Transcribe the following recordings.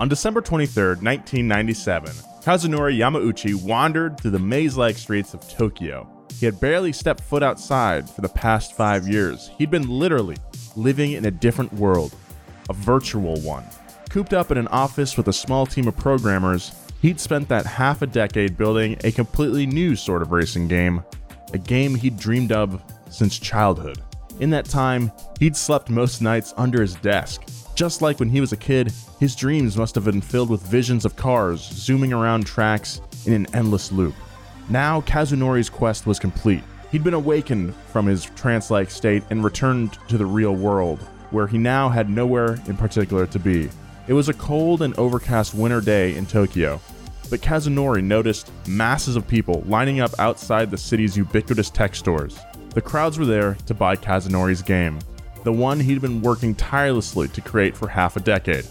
On December 23, 1997, Kazunori Yamauchi wandered through the maze like streets of Tokyo. He had barely stepped foot outside for the past five years. He'd been literally living in a different world, a virtual one. Cooped up in an office with a small team of programmers, he'd spent that half a decade building a completely new sort of racing game, a game he'd dreamed of since childhood. In that time, he'd slept most nights under his desk. Just like when he was a kid, his dreams must have been filled with visions of cars zooming around tracks in an endless loop. Now, Kazunori's quest was complete. He'd been awakened from his trance like state and returned to the real world, where he now had nowhere in particular to be. It was a cold and overcast winter day in Tokyo, but Kazunori noticed masses of people lining up outside the city's ubiquitous tech stores. The crowds were there to buy Kazunori's game, the one he'd been working tirelessly to create for half a decade,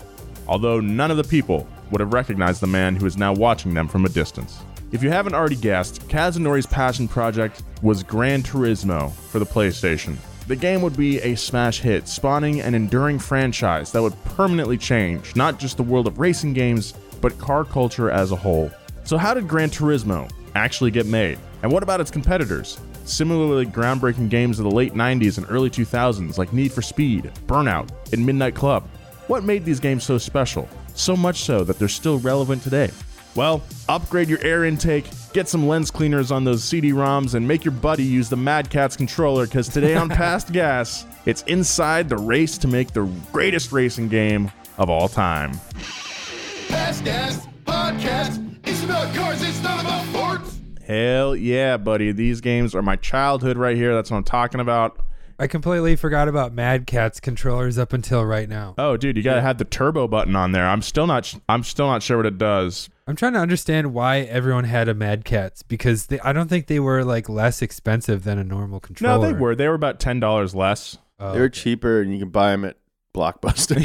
although none of the people would have recognized the man who is now watching them from a distance. If you haven't already guessed, Kazunori's passion project was Gran Turismo for the PlayStation. The game would be a smash hit, spawning an enduring franchise that would permanently change not just the world of racing games, but car culture as a whole. So, how did Gran Turismo actually get made? And what about its competitors? Similarly groundbreaking games of the late 90s and early 2000s like Need for Speed, Burnout, and Midnight Club. What made these games so special? So much so that they're still relevant today. Well, upgrade your air intake, get some lens cleaners on those CD-ROMs, and make your buddy use the Mad Catz controller because today on Past Gas, it's inside the race to make the greatest racing game of all time. Past Gas Podcast. It's about cars, it's not about sports. Hell yeah, buddy. These games are my childhood right here. That's what I'm talking about. I completely forgot about Mad Catz controllers up until right now. Oh, dude, you gotta have the turbo button on there. I'm still not. I'm still not sure what it does. I'm trying to understand why everyone had a Mad Catz because they, I don't think they were like less expensive than a normal controller. No, they were. They were about ten dollars less. Oh, They're cheaper, and you can buy them at Blockbuster.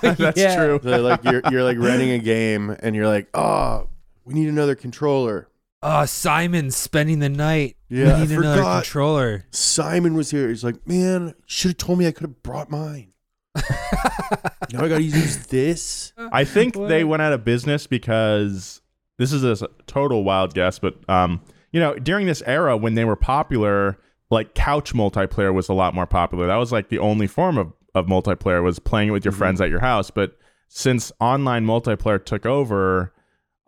That's Yeah. true. so like you're you're like renting a game, and you're like, oh, we need another controller. Oh, Simon's spending the night. Yeah, we I need another forgot. controller. Simon was here. He's like, man, should have told me I could have brought mine. now I gotta use this. I think they went out of business because this is a s- total wild guess, but um, you know, during this era when they were popular, like couch multiplayer was a lot more popular. That was like the only form of of multiplayer was playing it with your friends at your house. But since online multiplayer took over,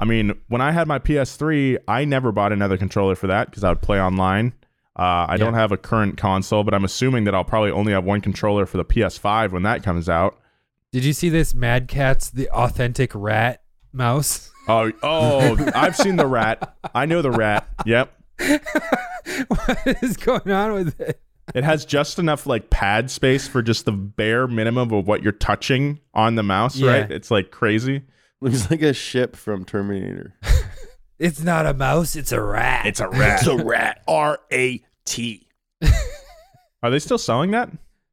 I mean, when I had my PS3, I never bought another controller for that because I would play online. Uh, I don't have a current console, but I'm assuming that I'll probably only have one controller for the PS5 when that comes out. Did you see this Mad Catz, the authentic rat mouse? Oh, oh, I've seen the rat. I know the rat. Yep. what is going on with it? It has just enough like pad space for just the bare minimum of what you're touching on the mouse, Yeah. right? It's like crazy. Looks like a ship from Terminator. It's not a mouse, it's a rat. It's a rat. It's a rat. R A T. Are they still selling that?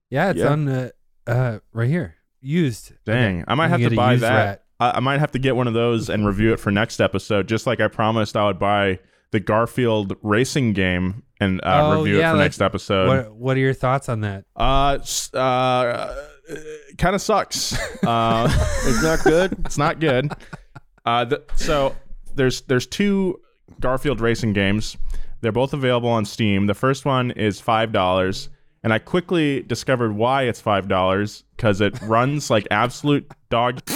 yeah, it's Yeah. on uh, uh right here. Used. Dang, I might You have get to a buy used that. rat. I, I might have to get one of those and review it for next episode, just like I promised I would buy the Garfield racing game and uh, Oh, review yeah, it for like, next episode. What what are your thoughts on that? Uh, s- uh, kind of sucks. Uh, It's not good. it's not good. Uh, the, so there's there's two Garfield racing games. They're both available on Steam. The first one is five dollars, and I quickly discovered why it's five dollars because it runs like absolute dog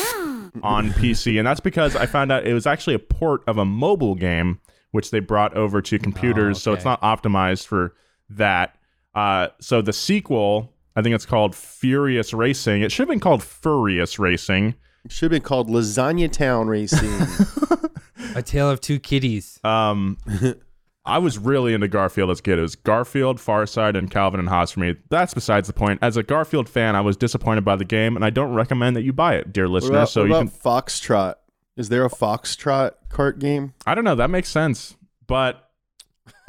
on PC, and that's because I found out it was actually a port of a mobile game which they brought over to computers, so it's not optimized for that. Uh, so the sequel, I think it's called Furious Racing. It should have been called Furious Racing. It should have been called Lasagna Town Racing. A tale of two kitties. Um, I was really into Garfield as a kid. It was Garfield, Farside, and Calvin and Hobbes for me. That's besides the point. As a Garfield fan, I was disappointed by the game, and I don't recommend that you buy it, dear what listener. about, so what you about can. Foxtrot? Is there a Foxtrot cart game? I don't know. That makes sense, but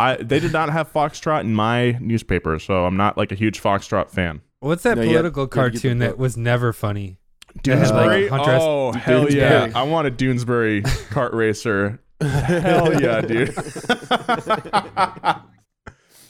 I they did not have Foxtrot in my newspaper, so I'm not like a huge Foxtrot fan. What's that No, you political have- you have to get the cartoon that book. was never funny? Doonesbury. like Hunter S- oh hell yeah! Doonesbury. I want a Doonesbury kart racer. hell yeah, dude.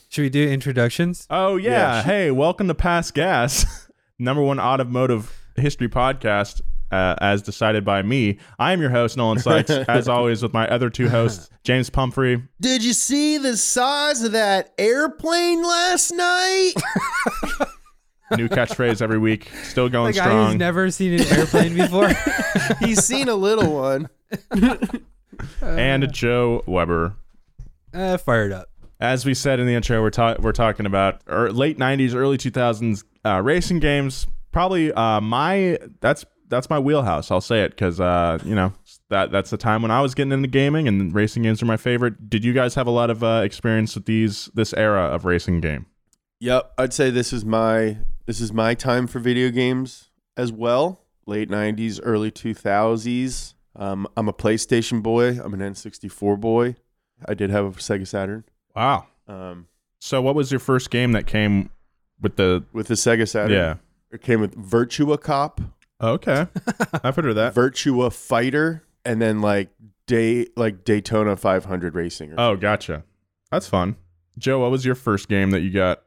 Should we do introductions? Oh yeah. Yeah. Hey, welcome to Past Gas, number one automotive history podcast, uh, as decided by me. I am your host Nolan Sykes, as always, with my other two hosts, James Pumphrey. Did you see the size of that airplane last night? New catchphrase every week, still going The guy who's strong. never seen an airplane before. He's seen a little one. and Joe Weber. uh, fired up. As we said in the intro, we're ta- we're talking about er, late '90s, early 2000s uh, racing games. Probably uh, my that's that's my wheelhouse. I'll say it because uh, you know that that's the time when I was getting into gaming, and racing games are my favorite. Did you guys have a lot of uh, experience with these this era of racing game? Yep, I'd say this is my this is my time for video games as well. Late '90s, early 2000s. Um, I'm a PlayStation boy. I'm an N64 boy. I did have a Sega Saturn. Wow. Um, So, what was your first game that came with the? with the Sega Saturn, Yeah. it came with Virtua Cop, Okay, I've heard of that. Virtua Fighter, and then like day like Daytona 500 Racing. Or Oh, gotcha. That's fun. Joe, what was your first game that you got?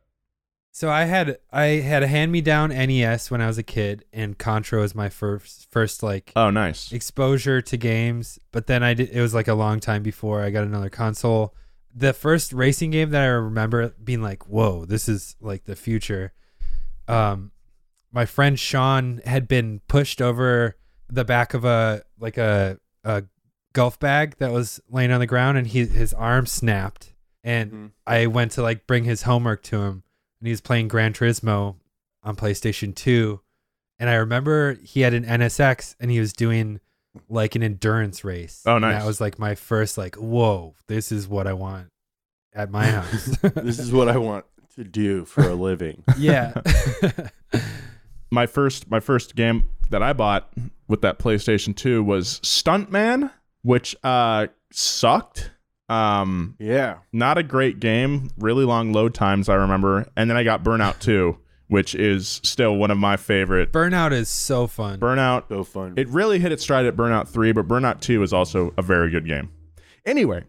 So I had I had a hand me down NES when I was a kid, and Contra was my first first like Oh, nice. exposure to games. But then I did it was like a long time before I got another console. The first racing game that I remember being like, "Whoa, this is like the future." Um, my friend Sean had been pushed over the back of a like a a golf bag that was laying on the ground, and he his arm snapped. And Mhm. I went to like bring his homework to him, and he was playing Gran Turismo on PlayStation Two. And I remember he had an NSX, and he was doing like an endurance race. Oh, And nice. that was like my first like, whoa, this is what I want at my house. this is what I want to do for a living. yeah. my first my first game that I bought with that PlayStation 2 was Stuntman, which uh sucked. Um yeah. not a great game, really long load times I remember. And then I got Burnout 2, which is still one of my favorite. Burnout is so fun. Burnout So fun. it really hit its stride at Burnout 3, but Burnout 2 is also a very good game. Anyway,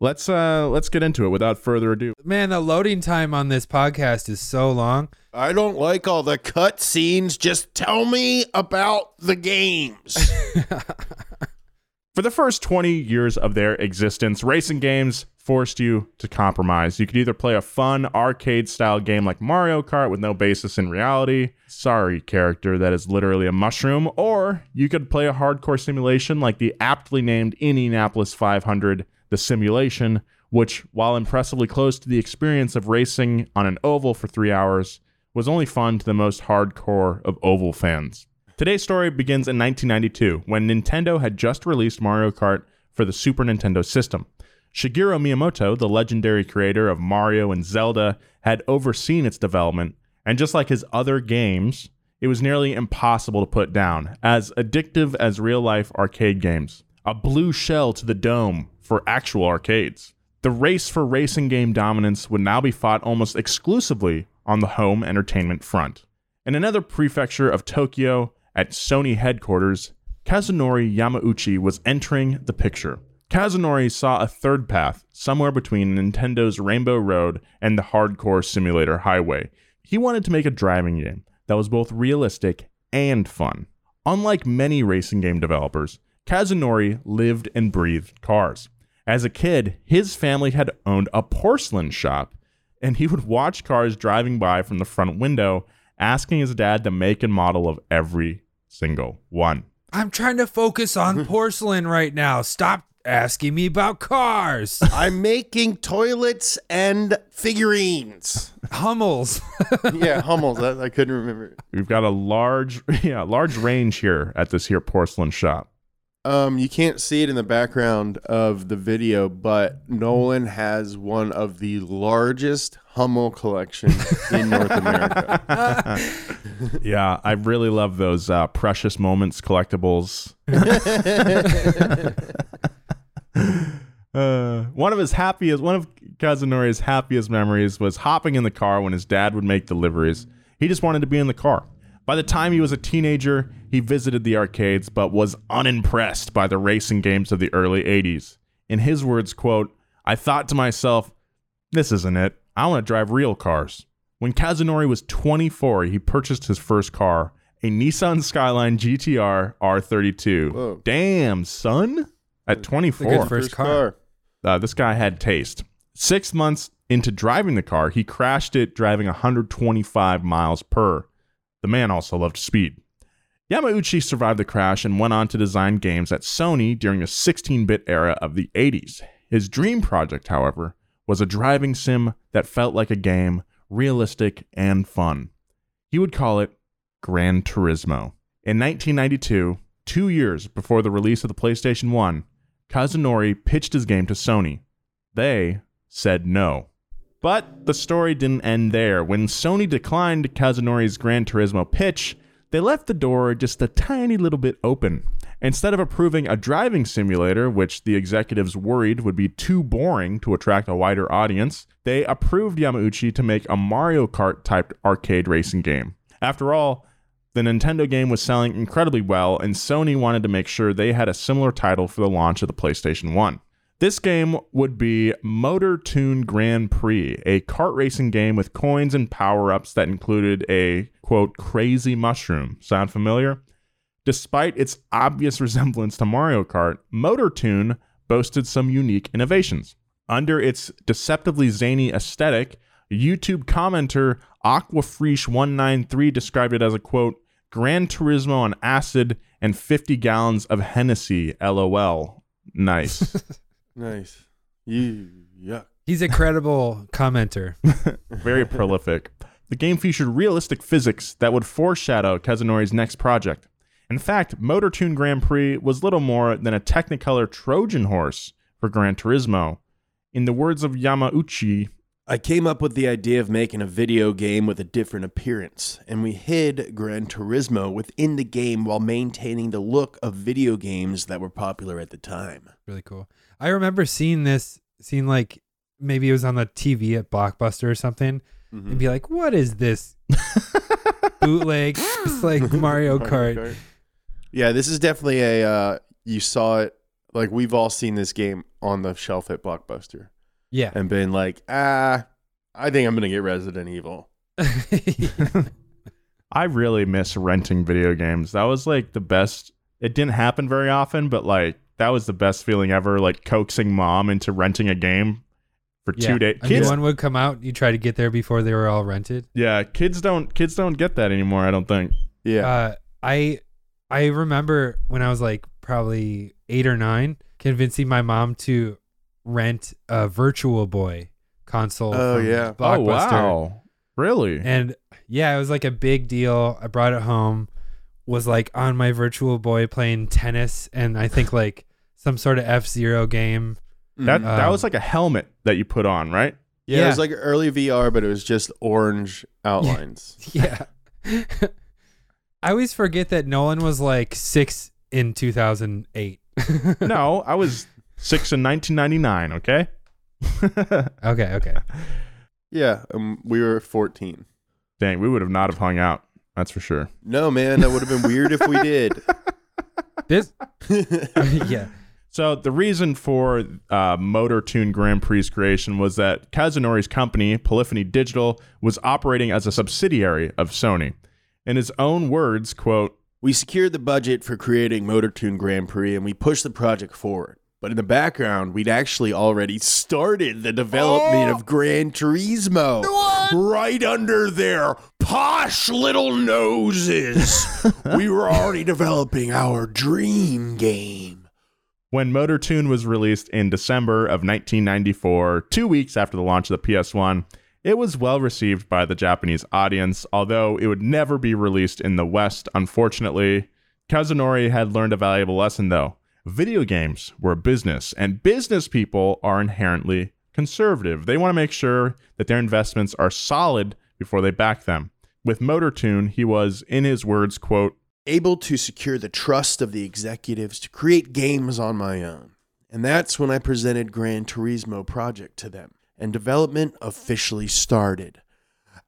let's uh let's get into it without further ado. Man, the loading time on this podcast is so long. I don't like all the cut scenes. Just tell me about the games. For the first 20 years of their existence, racing games forced you to compromise. You could either play a fun arcade style game like Mario Kart with no basis in reality, sorry, character that is literally a mushroom, or you could play a hardcore simulation like the aptly named Indianapolis 500, the simulation, which, while impressively close to the experience of racing on an oval for three hours, was only fun to the most hardcore of oval fans. Today's story begins in 1992 when Nintendo had just released Mario Kart for the Super Nintendo system. Shigeru Miyamoto, the legendary creator of Mario and Zelda, had overseen its development, and just like his other games, it was nearly impossible to put down, as addictive as real life arcade games. A blue shell to the dome for actual arcades. The race for racing game dominance would now be fought almost exclusively on the home entertainment front. In another prefecture of Tokyo, at Sony headquarters, Kazunori Yamauchi was entering the picture. Kazunori saw a third path somewhere between Nintendo's Rainbow Road and the hardcore simulator highway. He wanted to make a driving game that was both realistic and fun. Unlike many racing game developers, Kazunori lived and breathed cars. As a kid, his family had owned a porcelain shop, and he would watch cars driving by from the front window, asking his dad the make and model of every single one. I'm trying to focus on porcelain right now. Stop asking me about cars. I'm making toilets and figurines. Hummels. yeah, Hummels. I, I couldn't remember. We've got a large, yeah, large range here at this here porcelain shop. Um, you can't see it in the background of the video, but Nolan has one of the largest Hummel collections in North America. Yeah, I really love those uh, precious moments collectibles. Uh, one of his happiest, one of Kazunori's happiest memories was hopping in the car when his dad would make deliveries. He just wanted to be in the car. By the time he was a teenager, he visited the arcades, but was unimpressed by the racing games of the early 80s. In his words, quote, I thought to myself, this isn't it. I want to drive real cars. When Kazunori was 24, he purchased his first car, a Nissan Skyline GTR R32. Whoa. Damn, son. At 24. First car. Uh, this guy had taste. Six months into driving the car, he crashed it driving 125 miles per. The man also loved speed. Yamauchi survived the crash and went on to design games at Sony during the 16 bit era of the 80s. His dream project, however, was a driving sim that felt like a game, realistic and fun. He would call it Gran Turismo. In 1992, two years before the release of the PlayStation 1, Kazunori pitched his game to Sony. They said no. But the story didn't end there. When Sony declined Kazunori's Gran Turismo pitch, they left the door just a tiny little bit open. Instead of approving a driving simulator, which the executives worried would be too boring to attract a wider audience, they approved Yamauchi to make a Mario Kart type arcade racing game. After all, the Nintendo game was selling incredibly well, and Sony wanted to make sure they had a similar title for the launch of the PlayStation 1. This game would be Motor Toon Grand Prix, a kart racing game with coins and power ups that included a quote crazy mushroom. Sound familiar? Despite its obvious resemblance to Mario Kart, Motor Toon boasted some unique innovations. Under its deceptively zany aesthetic, YouTube commenter Aquafresh193 described it as a quote, Gran Turismo on acid and 50 gallons of Hennessy, lol. Nice. Nice. You yuck. He's a credible commenter. Very prolific. The game featured realistic physics that would foreshadow Kazunori's next project. In fact, Motor Toon Grand Prix was little more than a Technicolor Trojan horse for Gran Turismo. In the words of Yamauchi, I came up with the idea of making a video game with a different appearance, and we hid Gran Turismo within the game while maintaining the look of video games that were popular at the time. really cool. I remember seeing this, seeing like maybe it was on the TV at Blockbuster or something, Mm-hmm. and be like, "What is this bootleg? It's like Mario Kart." Yeah, this is definitely a. Uh, you saw it. Like we've all seen this game on the shelf at Blockbuster Yeah, and been like, ah, I think I'm gonna get Resident Evil. I really miss renting video games. That was like the best. It didn't happen very often, but like that was the best feeling ever. Like coaxing mom into renting a game for yeah. two days. A Kids, new one would come out. You try to get there before they were all rented. yeah, kids don't kids don't get that anymore. I don't think. Yeah, Uh, I I remember when I was like probably eight or nine, convincing my mom to rent a Virtual Boy console. Oh, from yeah. Oh wow, really? And yeah, it was like a big deal. I brought it home, was like on my Virtual Boy playing tennis, and I think like some sort of F Zero game. that that Um, was like a helmet that you put on, right? yeah, it was like early VR, but it was just orange outlines. Yeah. I always forget that Nolan was like six in 2008. no, I was six in 1999. Okay. Okay, okay. Yeah, um, we were 14. Dang, we would have not have hung out. That's for sure. No, man, that would have been weird if we did. This, yeah. So the reason for uh, Motor Toon Grand Prix's creation was that Kazunori's company, Polyphony Digital, was operating as a subsidiary of Sony. In his own words, quote, We secured the budget for creating Motor Toon Grand Prix and we pushed the project forward. But in the background, we'd actually already started the development of Gran Turismo. Right under their posh little noses. we were already developing our dream game. When Motor Toon was released in December of 1994, two weeks after the launch of the PS1, it was well received by the Japanese audience, although it would never be released in the West, unfortunately. Kazunori had learned a valuable lesson, though. Video games were a business, and business people are inherently conservative. They want to make sure that their investments are solid before they back them. With Motor Toon, he was, in his words, quote, able to secure the trust of the executives to create games on my own. And that's when I presented Gran Turismo project to them, and development officially started.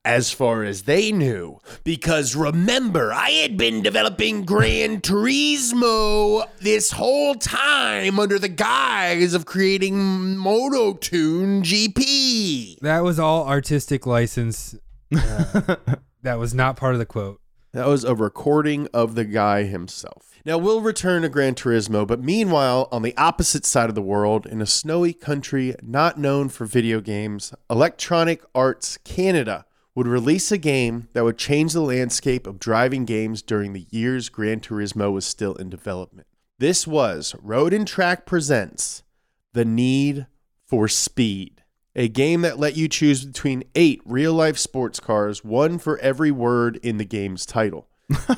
As far as they knew, because remember, I had been developing Gran Turismo this whole time under the guise of creating Motor Toon GP. That was all artistic license. Uh, that was not part of the quote. That was a recording of the guy himself. Now we'll return to Gran Turismo, but meanwhile, on the opposite side of the world, in a snowy country not known for video games, Electronic Arts Canada would release a game that would change the landscape of driving games during the years Gran Turismo was still in development. This was Road and Track Presents The Need for Speed, a game that let you choose between eight real life sports cars, one for every word in the game's title.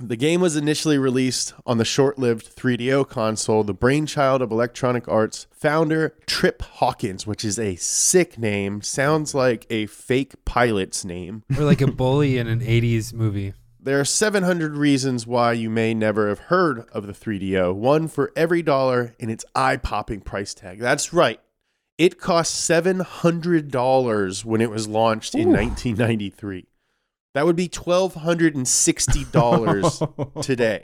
The game was initially released on the short lived 3DO console, the brainchild of Electronic Arts founder Trip Hawkins, which is a sick name. Sounds like a fake pilot's name. Or like a bully in an 80s movie. There are 700 reasons why you may never have heard of the 3DO, one for every dollar in its eye popping price tag. That's right. It cost $700 when it was launched in 1993. That would be $1,260 today.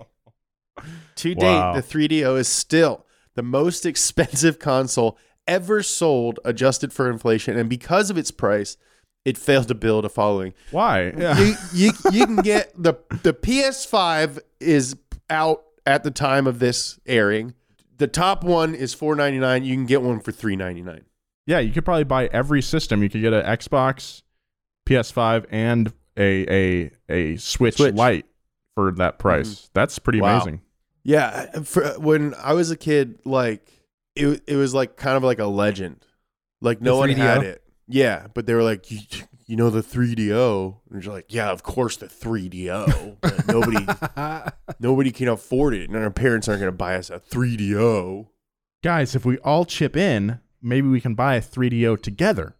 To Wow. date, the 3DO is still the most expensive console ever sold adjusted for inflation. And because of its price, it failed to build a following. Why? Yeah. You, you, you can get the, the PS5 is out at the time of this airing. The top one is 499. You can get one for 399. Yeah, you could probably buy every system. You could get an Xbox, PS5, and a a a Switch, Switch. Lite for that mm-hmm. price. That's pretty Wow. amazing. Yeah, for, when I was a kid, like it, it was like kind of like a legend. Like no one had it. Yeah, but they were like, you, you know, the 3DO, and you're like, yeah, of course the 3DO. But nobody, nobody can afford it, and our parents aren't going to buy us a 3DO. Guys, if we all chip in, maybe we can buy a 3DO together.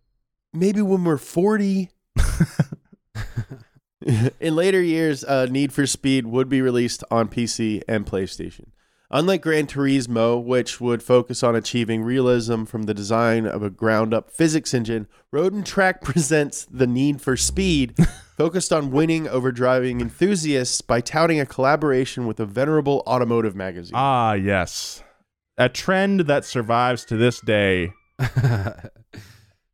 Maybe when we're 40. In later years, uh, Need for Speed would be released on PC and PlayStation. Unlike Gran Turismo, which would focus on achieving realism from the design of a ground up physics engine, Road and Track presents The Need for Speed, focused on winning over driving enthusiasts by touting a collaboration with a venerable automotive magazine. Ah, yes. A trend that survives to this day.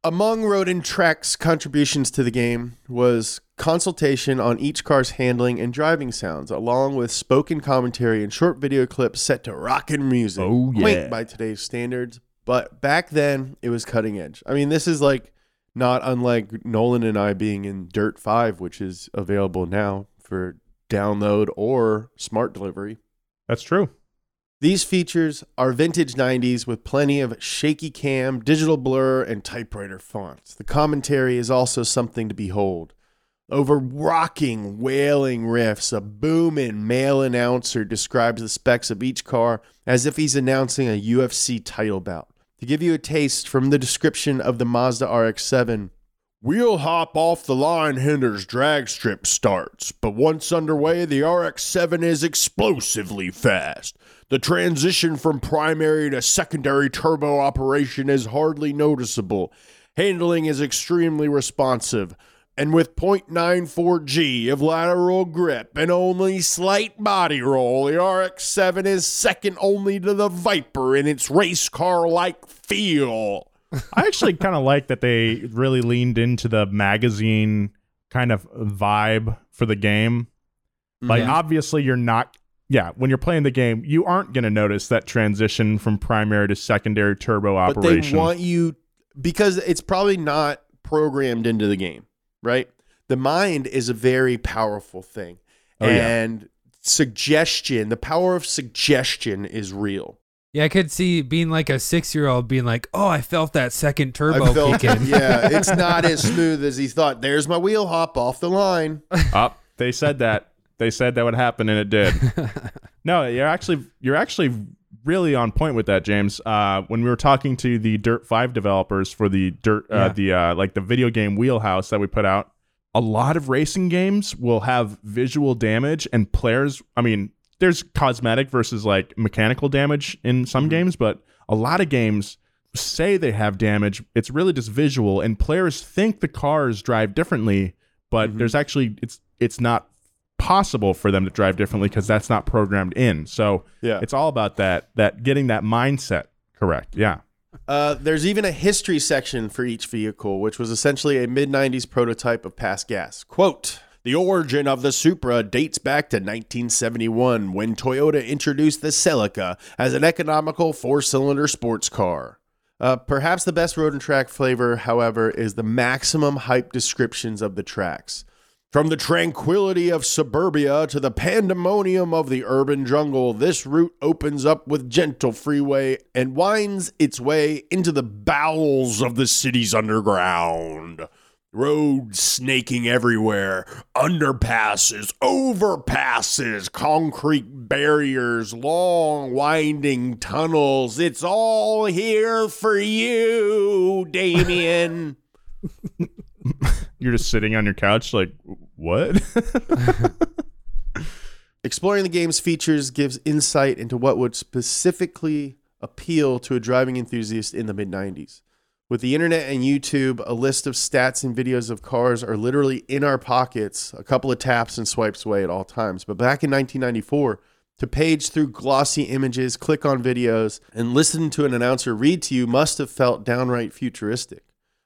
Among Road and Track's contributions to the game was consultation on each car's handling and driving sounds, along with spoken commentary and short video clips set to rockin' music. Oh, yeah. Quaint by today's standards, but back then it was cutting edge. I mean, this is like not unlike Nolan and I being in Dirt 5, which is available now for download or smart delivery. That's true. These features are vintage 90s with plenty of shaky cam, digital blur, and typewriter fonts. The commentary is also something to behold. Over rocking, wailing riffs, a booming male announcer describes the specs of each car as if he's announcing a UFC title bout. To give you a taste from the description of the Mazda RX 7, Wheel hop off the line hinders drag strip starts, but once underway, the RX 7 is explosively fast. The transition from primary to secondary turbo operation is hardly noticeable. Handling is extremely responsive. And with 0.94 G of lateral grip and only slight body roll, the RX 7 is second only to the Viper in its race car like feel. I actually kind of like that they really leaned into the magazine kind of vibe for the game. Like, Mhm. obviously, you're not. Yeah, when you're playing the game, you aren't going to notice that transition from primary to secondary turbo but operation. they want you because it's probably not programmed into the game, right? The mind is a very powerful thing, Oh, yeah. and suggestion, the power of suggestion, is real. Yeah, I could see being like a six year old being like, "Oh, I felt that second turbo felt, kick in." yeah, it's not as smooth as he thought. There's my wheel hop off the line. Up, they said that. They said that would happen, and it did. no, you're actually you're actually really on point with that, James. Uh, when we were talking to the Dirt Five developers for the Dirt, uh, Yeah. the uh, like the video game Wheelhouse that we put out, a lot of racing games will have visual damage, and players. I mean, there's cosmetic versus like mechanical damage in some games, but a lot of games say they have damage. It's really just visual, and players think the cars drive differently, but there's actually it's it's not possible for them to drive differently because that's not programmed in. So Yeah. it's all about that that getting that mindset correct. Yeah. Uh, there's even a history section for each vehicle, which was essentially a mid 90s prototype of Past Gas. Quote The origin of the Supra dates back to 1971 when Toyota introduced the Celica as an economical four cylinder sports car. Uh, perhaps the best road and track flavor, however, is the maximum hype descriptions of the tracks. From the tranquility of suburbia to the pandemonium of the urban jungle, this route opens up with gentle freeway and winds its way into the bowels of the city's underground. Roads snaking everywhere, underpasses, overpasses, concrete barriers, long winding tunnels. It's all here for you, Damien. You're just sitting on your couch like what? Exploring the game's features gives insight into what would specifically appeal to a driving enthusiast in the mid 90s. With the internet and YouTube, a list of stats and videos of cars are literally in our pockets, a couple of taps and swipes away at all times. But back in 1994, to page through glossy images, click on videos, and listen to an announcer read to you must have felt downright futuristic.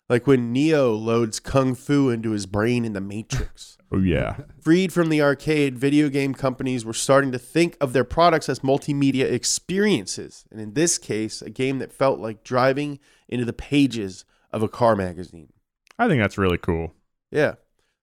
Like when Neo loads Kung Fu into his brain in The Matrix. Oh yeah. Freed from the arcade, video game companies were starting to think of their products as multimedia experiences. And in this case, a game that felt like driving into the pages of a car magazine. I think that's really cool. Yeah.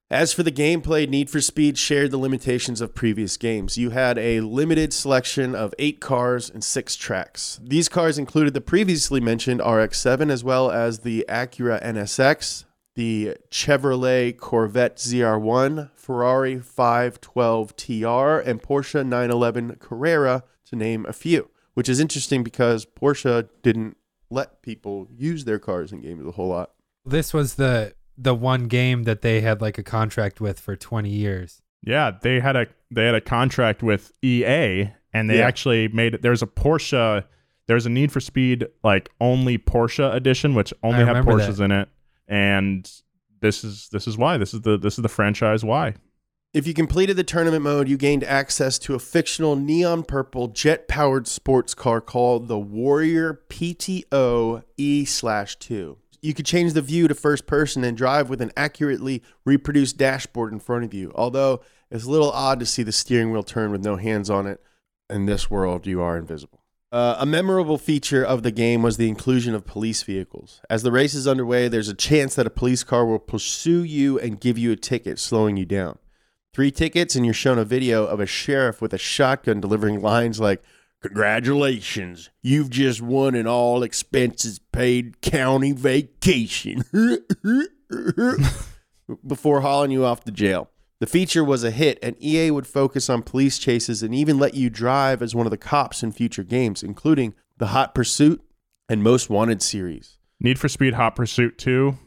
As for the gameplay, Need for Speed shared the limitations of previous games. You had a limited selection of eight cars and six tracks. These cars included the previously mentioned RX 7 as well as the Acura NSX, the Chevrolet Corvette ZR1, Ferrari 512 TR, and Porsche 911 Carrera, to name a few. Which is interesting because Porsche didn't let people use their cars in games a whole lot. This was the the one game that they had like a contract with for 20 years. Yeah, they had a they had a contract with EA and they Yeah. actually made it there's a Porsche there's a Need for Speed like only Porsche edition which only I had Porsches that. in it and this is this is why this is the this is the franchise why. If you completed the tournament mode, you gained access to a fictional neon purple jet powered sports car called the Warrior PTO E 2. You could change the view to first person and drive with an accurately reproduced dashboard in front of you, although it's a little odd to see the steering wheel turn with no hands on it. In this world, you are invisible. Uh, a memorable feature of the game was the inclusion of police vehicles. As the race is underway, there's a chance that a police car will pursue you and give you a ticket, slowing you down. Three tickets, and you're shown a video of a sheriff with a shotgun delivering lines like, Congratulations, you've just won an all expenses paid county vacation. Before hauling you off to jail. The feature was a hit, and EA would focus on police chases and even let you drive as one of the cops in future games, including the Hot Pursuit and Most Wanted series. Need for Speed Hot Pursuit 2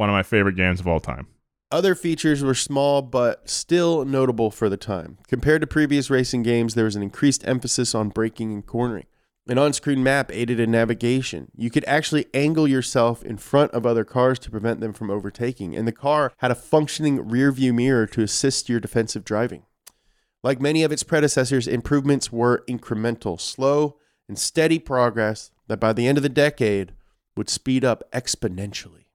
one of my favorite games of all time. Other features were small but still notable for the time. Compared to previous racing games, there was an increased emphasis on braking and cornering. An on screen map aided in navigation. You could actually angle yourself in front of other cars to prevent them from overtaking, and the car had a functioning rear view mirror to assist your defensive driving. Like many of its predecessors, improvements were incremental, slow, and steady progress that by the end of the decade would speed up exponentially.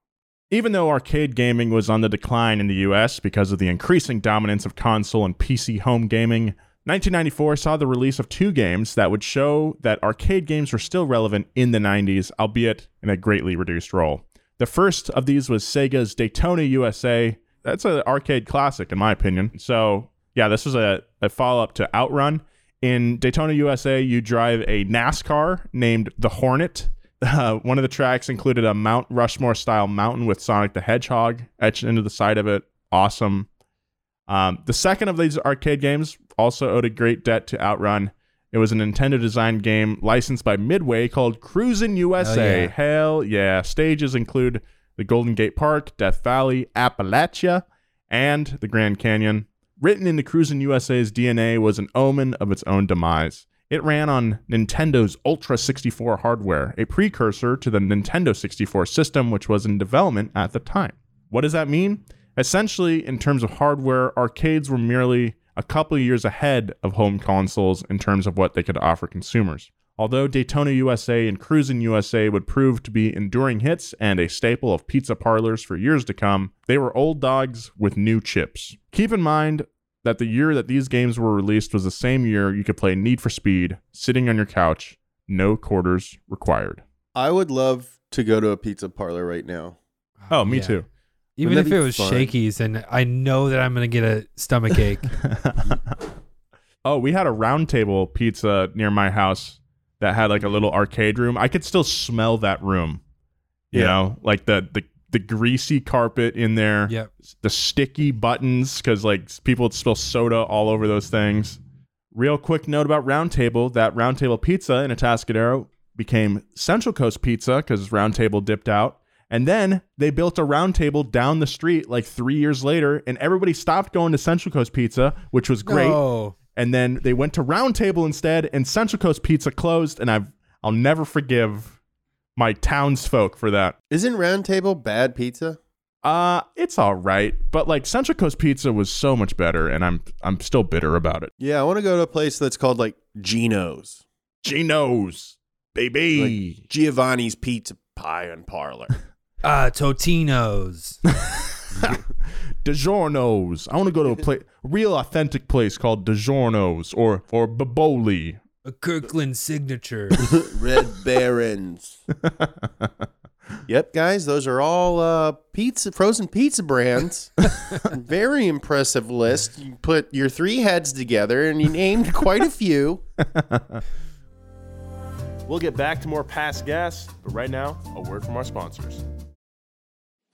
Even though arcade gaming was on the decline in the US because of the increasing dominance of console and PC home gaming, 1994 saw the release of two games that would show that arcade games were still relevant in the 90s, albeit in a greatly reduced role. The first of these was Sega's Daytona USA. That's an arcade classic, in my opinion. So, yeah, this was a, a follow up to Outrun. In Daytona USA, you drive a NASCAR named the Hornet. Uh, one of the tracks included a Mount Rushmore style mountain with Sonic the Hedgehog etched into the side of it. Awesome. Um, the second of these arcade games also owed a great debt to Outrun. It was a Nintendo designed game licensed by Midway called Cruisin' USA. yeah. Hell yeah. Stages include the Golden Gate Park, Death Valley, Appalachia, and the Grand Canyon. Written into Cruisin' USA's DNA was an omen of its own demise. It ran on Nintendo's Ultra 64 hardware, a precursor to the Nintendo 64 system, which was in development at the time. What does that mean? Essentially, in terms of hardware, arcades were merely a couple of years ahead of home consoles in terms of what they could offer consumers. Although Daytona USA and Cruisin' USA would prove to be enduring hits and a staple of pizza parlors for years to come, they were old dogs with new chips. Keep in mind that the year that these games were released was the same year you could play Need for Speed sitting on your couch, no quarters required. I would love to go to a pizza parlor right now. Oh, me Yeah. too. Even if it was fun? Shakey's, and I know that I'm gonna get a stomach ache. oh, we had a round table pizza near my house that had like a little arcade room. I could still smell that room. You Yeah. know, like the the the greasy carpet in there, yep. the sticky buttons because like people would spill soda all over those things. Real quick note about Round Table: that Round Table Pizza in Atascadero became Central Coast Pizza because Round Table dipped out. And then they built a round table down the street like three years later, and everybody stopped going to Central Coast Pizza, which was great No. and then they went to Round Table instead, and Central Coast Pizza closed, and I've I'll never forgive my townsfolk for that. Isn't Round Table bad pizza? Uh, it's all right, but like Central Coast Pizza was so much better, and I'm I'm still bitter about it. Yeah, I want to go to a place that's called like Gino's, Geno's, baby. like Giovanni's Pizza Pie and Parlor. Ah, Totino's. DiGiorno's. I want to go to a place, real authentic place called DiGiorno's or or Boboli. a Kirkland signature. Red Barons. yep, guys, those are all uh, pizza, frozen pizza brands. Very impressive list. You put your three heads together and you named quite a few. we'll get back to more Past Gas, but right now, a word from our sponsors.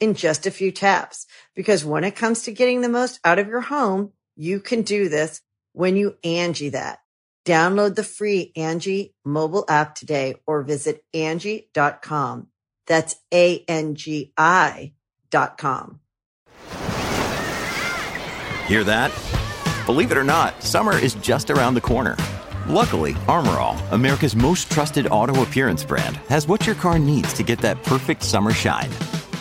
in just a few taps. Because when it comes to getting the most out of your home, you can do this when you Angie that. Download the free Angie mobile app today or visit Angie.com. That's A-N-G-I dot com. Hear that? Believe it or not, summer is just around the corner. Luckily, Armor All, America's most trusted auto appearance brand, has what your car needs to get that perfect summer shine.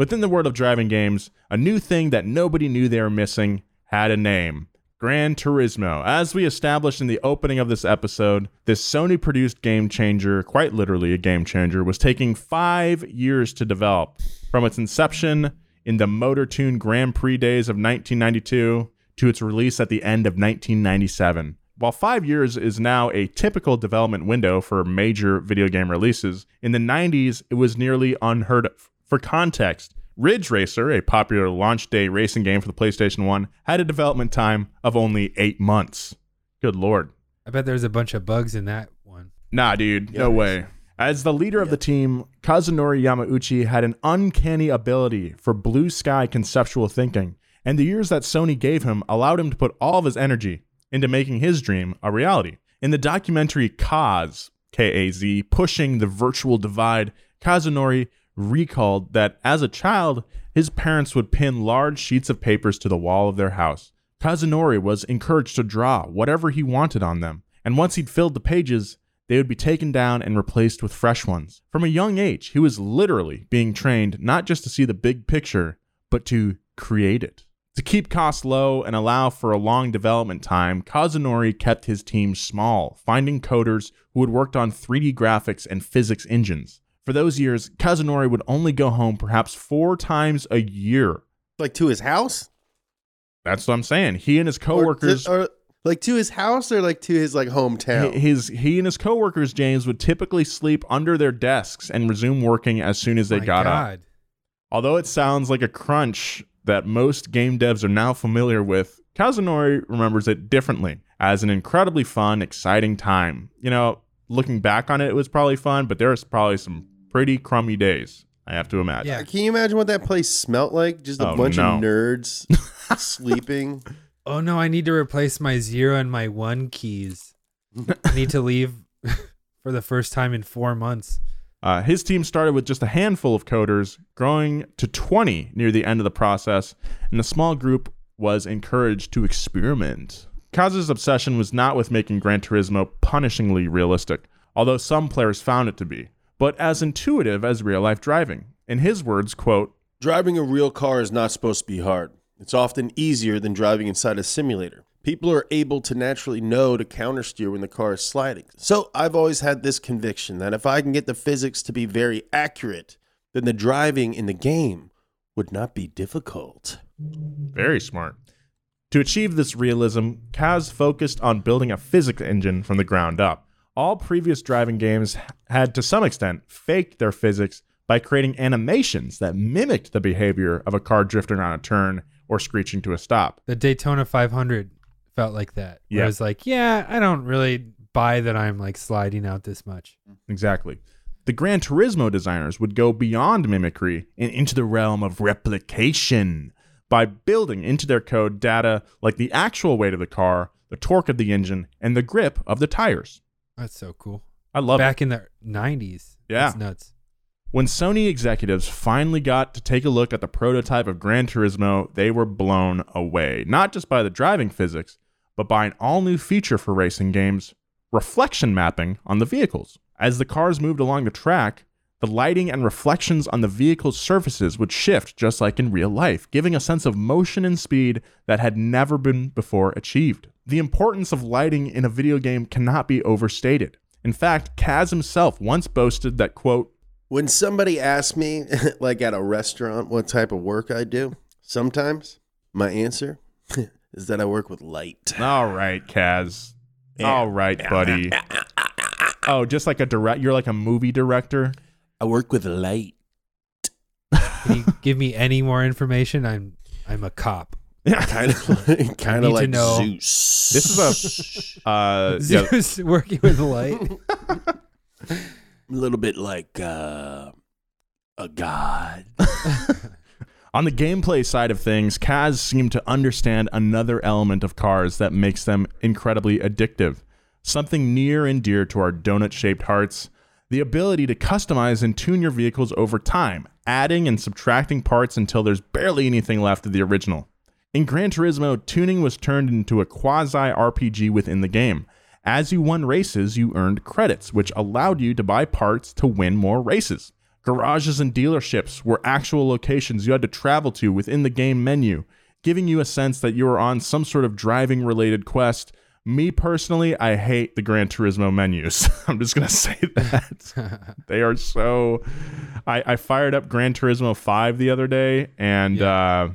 Within the world of driving games, a new thing that nobody knew they were missing had a name. Gran Turismo. As we established in the opening of this episode, this Sony produced game changer, quite literally a game changer, was taking five years to develop. From its inception in the Motor Toon Grand Prix days of 1992 to its release at the end of 1997. While five years is now a typical development window for major video game releases, in the 90s it was nearly unheard of. For context, Ridge Racer, a popular launch day racing game for the PlayStation 1, had a development time of only eight months. Good lord. I bet there's a bunch of bugs in that one. Nah, dude, no way. As the leader of the team, Kazunori Yamauchi had an uncanny ability for blue sky conceptual thinking, and the years that Sony gave him allowed him to put all of his energy into making his dream a reality. In the documentary Kaz, K A Z, Pushing the Virtual Divide, Kazunori recalled that as a child, his parents would pin large sheets of papers to the wall of their house. Kazunori was encouraged to draw whatever he wanted on them, and once he'd filled the pages, they would be taken down and replaced with fresh ones. From a young age, he was literally being trained not just to see the big picture, but to create it. To keep costs low and allow for a long development time, Kazunori kept his team small, finding coders who had worked on 3D graphics and physics engines. For those years, Kazunori would only go home perhaps four times a year. Like to his house? That's what I'm saying. He and his Or coworkers, to- or like to his house or like to his like hometown? his he and his coworkers, James, would typically sleep under their desks and resume working as soon as they My got up. Although it sounds like a crunch that most game devs are now familiar with, Kazunori remembers it differently as an incredibly fun, exciting time. You know, looking back on it, it was probably fun, but there was probably some pretty crummy days, I have to imagine. Yeah. Can you imagine what that place smelt like? Just a Oh, bunch no. of nerds sleeping. Oh no, I need to replace my zero and my one keys. I need to leave for the first time in four months. Uh, his team started with just a handful of coders, growing to 20 near the end of the process, and the small group was encouraged to experiment. Kaz's obsession was not with making Gran Turismo punishingly realistic, although some players found it to be, but as intuitive as real life driving. In his words, quote, Driving a real car is not supposed to be hard. It's often easier than driving inside a simulator. People are able to naturally know to countersteer when the car is sliding. So I've always had this conviction that if I can get the physics to be very accurate, then the driving in the game would not be difficult. Very smart. To achieve this realism, Kaz focused on building a physics engine from the ground up. All previous driving games had, to some extent, faked their physics by creating animations that mimicked the behavior of a car drifting on a turn or screeching to a stop. The Daytona 500 felt like that. Yeah. I was like, yeah, I don't really buy that I'm like sliding out this much. Exactly. The Gran Turismo designers would go beyond mimicry and into the realm of replication by building into their code data like the actual weight of the car, the torque of the engine, and the grip of the tires. That's so cool. I love it. Back in the 90s. Yeah. That's nuts. When Sony executives finally got to take a look at the prototype of Gran Turismo, they were blown away, not just by the driving physics, but by an all new feature for racing games reflection mapping on the vehicles. As the cars moved along the track, the lighting and reflections on the vehicle's surfaces would shift just like in real life, giving a sense of motion and speed that had never been before achieved. The importance of lighting in a video game cannot be overstated. In fact, Kaz himself once boasted that, quote, When somebody asks me, like at a restaurant, what type of work I do, sometimes my answer is that I work with light. All right, Kaz. All right, buddy. Oh, just like a direct, you're like a movie director. I work with light. Can you give me any more information? I'm I'm a cop. Yeah, Kind of, like, kind of like. Zeus. this is a uh, yeah, Zeus working with light. a little bit like uh, a god. On the gameplay side of things, Kaz seemed to understand another element of cars that makes them incredibly addictive. Something near and dear to our donut shaped hearts the ability to customize and tune your vehicles over time, adding and subtracting parts until there's barely anything left of the original. In Gran Turismo, tuning was turned into a quasi RPG within the game. As you won races, you earned credits, which allowed you to buy parts to win more races. Garages and dealerships were actual locations you had to travel to within the game menu, giving you a sense that you were on some sort of driving related quest. Me personally, I hate the Gran Turismo menus. I'm just going to say that. they are so. I, I fired up Gran Turismo 5 the other day, and uh,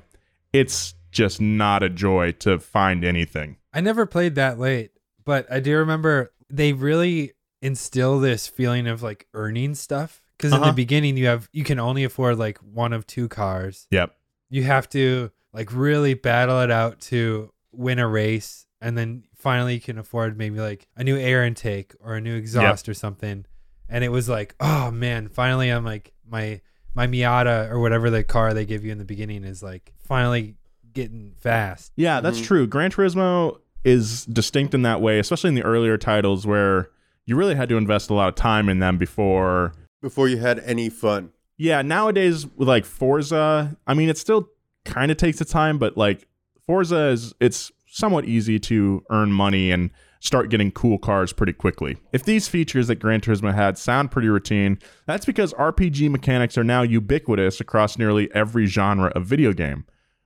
it's just not a joy to find anything. I never played that late, but I do remember they really instill this feeling of like earning stuff. Because in Uh-huh. the beginning, you have you can only afford like one of two cars. Yep. You have to like really battle it out to win a race, and then finally you can afford maybe like a new air intake or a new exhaust or something. And it was like, oh man, finally I'm like my my Miata or whatever the car they give you in the beginning is like finally getting fast. Yeah, that's mm-hmm. true. Gran Turismo is distinct in that way, especially in the earlier titles where you really had to invest a lot of time in them before. Before you had any fun. Yeah, nowadays with like Forza, I mean, it still kind of takes its time, but like Forza is it's somewhat easy to earn money and start getting cool cars pretty quickly. If these features that Gran Turismo had sound pretty routine, that's because RPG mechanics are now ubiquitous across nearly every genre of video game.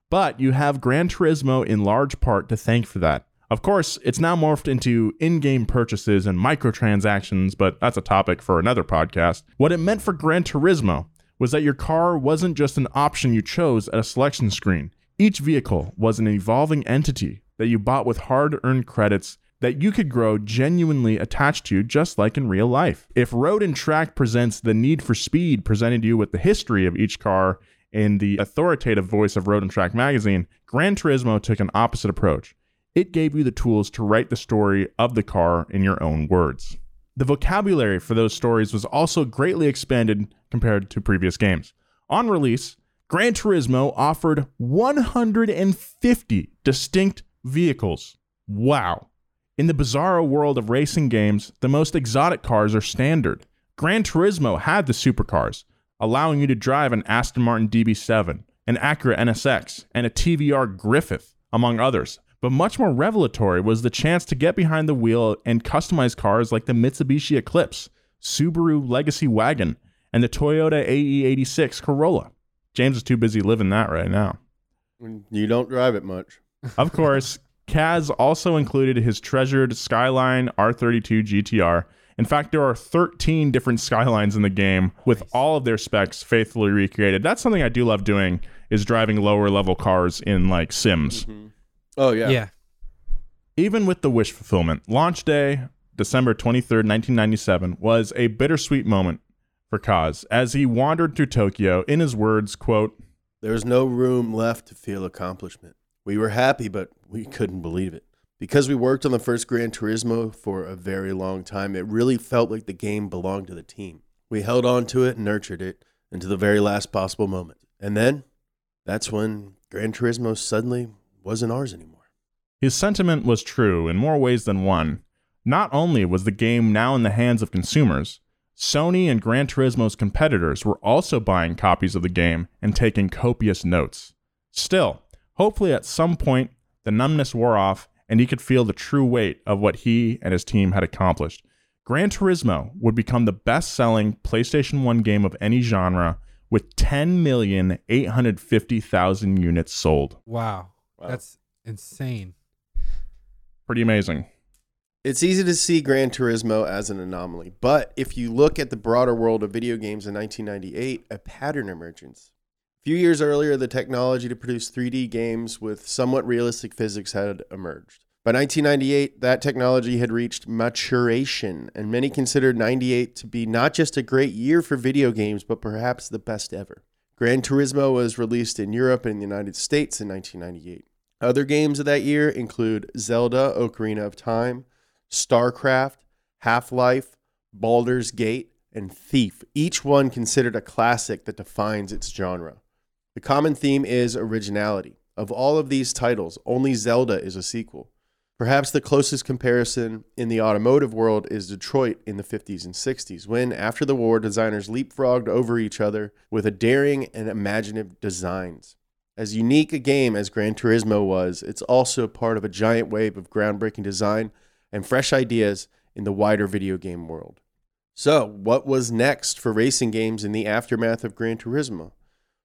But you have Gran Turismo in large part to thank for that. Of course, it's now morphed into in game purchases and microtransactions, but that's a topic for another podcast. What it meant for Gran Turismo was that your car wasn't just an option you chose at a selection screen. Each vehicle was an evolving entity that you bought with hard earned credits that you could grow genuinely attached to, just like in real life. If Road and Track presents the need for speed presented you with the history of each car in the authoritative voice of Road and Track magazine, Gran Turismo took an opposite approach. It gave you the tools to write the story of the car in your own words. The vocabulary for those stories was also greatly expanded compared to previous games. On release, Gran Turismo offered 150 distinct vehicles. Wow. In the bizarro world of racing games, the most exotic cars are standard. Gran Turismo had the supercars, allowing you to drive an Aston Martin DB7, an Acura NSX, and a TVR Griffith, among others. But much more revelatory was the chance to get behind the wheel and customize cars like the Mitsubishi Eclipse, Subaru Legacy Wagon, and the Toyota AE86 Corolla. James is too busy living that right now. You don't drive it much. Of course, Kaz also included his treasured Skyline R32 GTR. In fact, there are 13 different Skylines in the game with all of their specs faithfully recreated. That's something I do love doing is driving lower level cars in like Sims. Mm-hmm. Oh yeah. yeah. Even with the wish fulfillment, launch day, December 23rd, 1997, was a bittersweet moment for Kaz as he wandered through Tokyo. In his words, quote, There was no room left to feel accomplishment. We were happy, but we couldn't believe it. Because we worked on the first Gran Turismo for a very long time, it really felt like the game belonged to the team. We held on to it and nurtured it until the very last possible moment. And then, that's when Gran Turismo suddenly wasn't ours anymore. His sentiment was true in more ways than one. Not only was the game now in the hands of consumers, Sony and Gran Turismo's competitors were also buying copies of the game and taking copious notes. Still, hopefully at some point, the numbness wore off and he could feel the true weight of what he and his team had accomplished. Gran Turismo would become the best selling PlayStation 1 game of any genre with 10,850,000 units sold. Wow. That's insane. Pretty amazing. It's easy to see Gran Turismo as an anomaly, but if you look at the broader world of video games in 1998, a pattern emerges. Few years earlier, the technology to produce 3D games with somewhat realistic physics had emerged. By 1998, that technology had reached maturation, and many considered 98 to be not just a great year for video games, but perhaps the best ever. Gran Turismo was released in Europe and the United States in 1998. Other games of that year include Zelda Ocarina of Time, StarCraft, Half Life, Baldur's Gate, and Thief, each one considered a classic that defines its genre. The common theme is originality. Of all of these titles, only Zelda is a sequel. Perhaps the closest comparison in the automotive world is Detroit in the 50s and 60s, when, after the war, designers leapfrogged over each other with a daring and imaginative designs. As unique a game as Gran Turismo was, it's also part of a giant wave of groundbreaking design and fresh ideas in the wider video game world. So, what was next for racing games in the aftermath of Gran Turismo?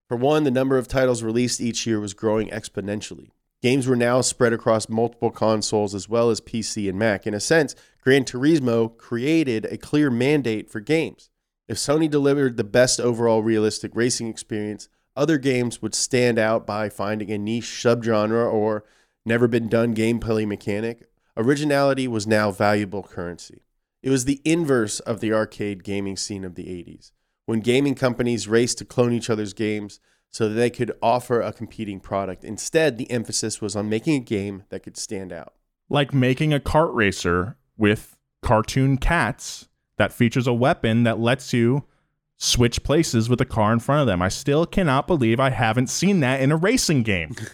For one, the number of titles released each year was growing exponentially. Games were now spread across multiple consoles as well as PC and Mac. In a sense, Gran Turismo created a clear mandate for games. If Sony delivered the best overall realistic racing experience, other games would stand out by finding a niche subgenre or never been done gameplay mechanic. Originality was now valuable currency. It was the inverse of the arcade gaming scene of the 80s, when gaming companies raced to clone each other's games so that they could offer a competing product. Instead, the emphasis was on making a game that could stand out. Like making a kart racer with cartoon cats that features a weapon that lets you switch places with the car in front of them. I still cannot believe I haven't seen that in a racing game.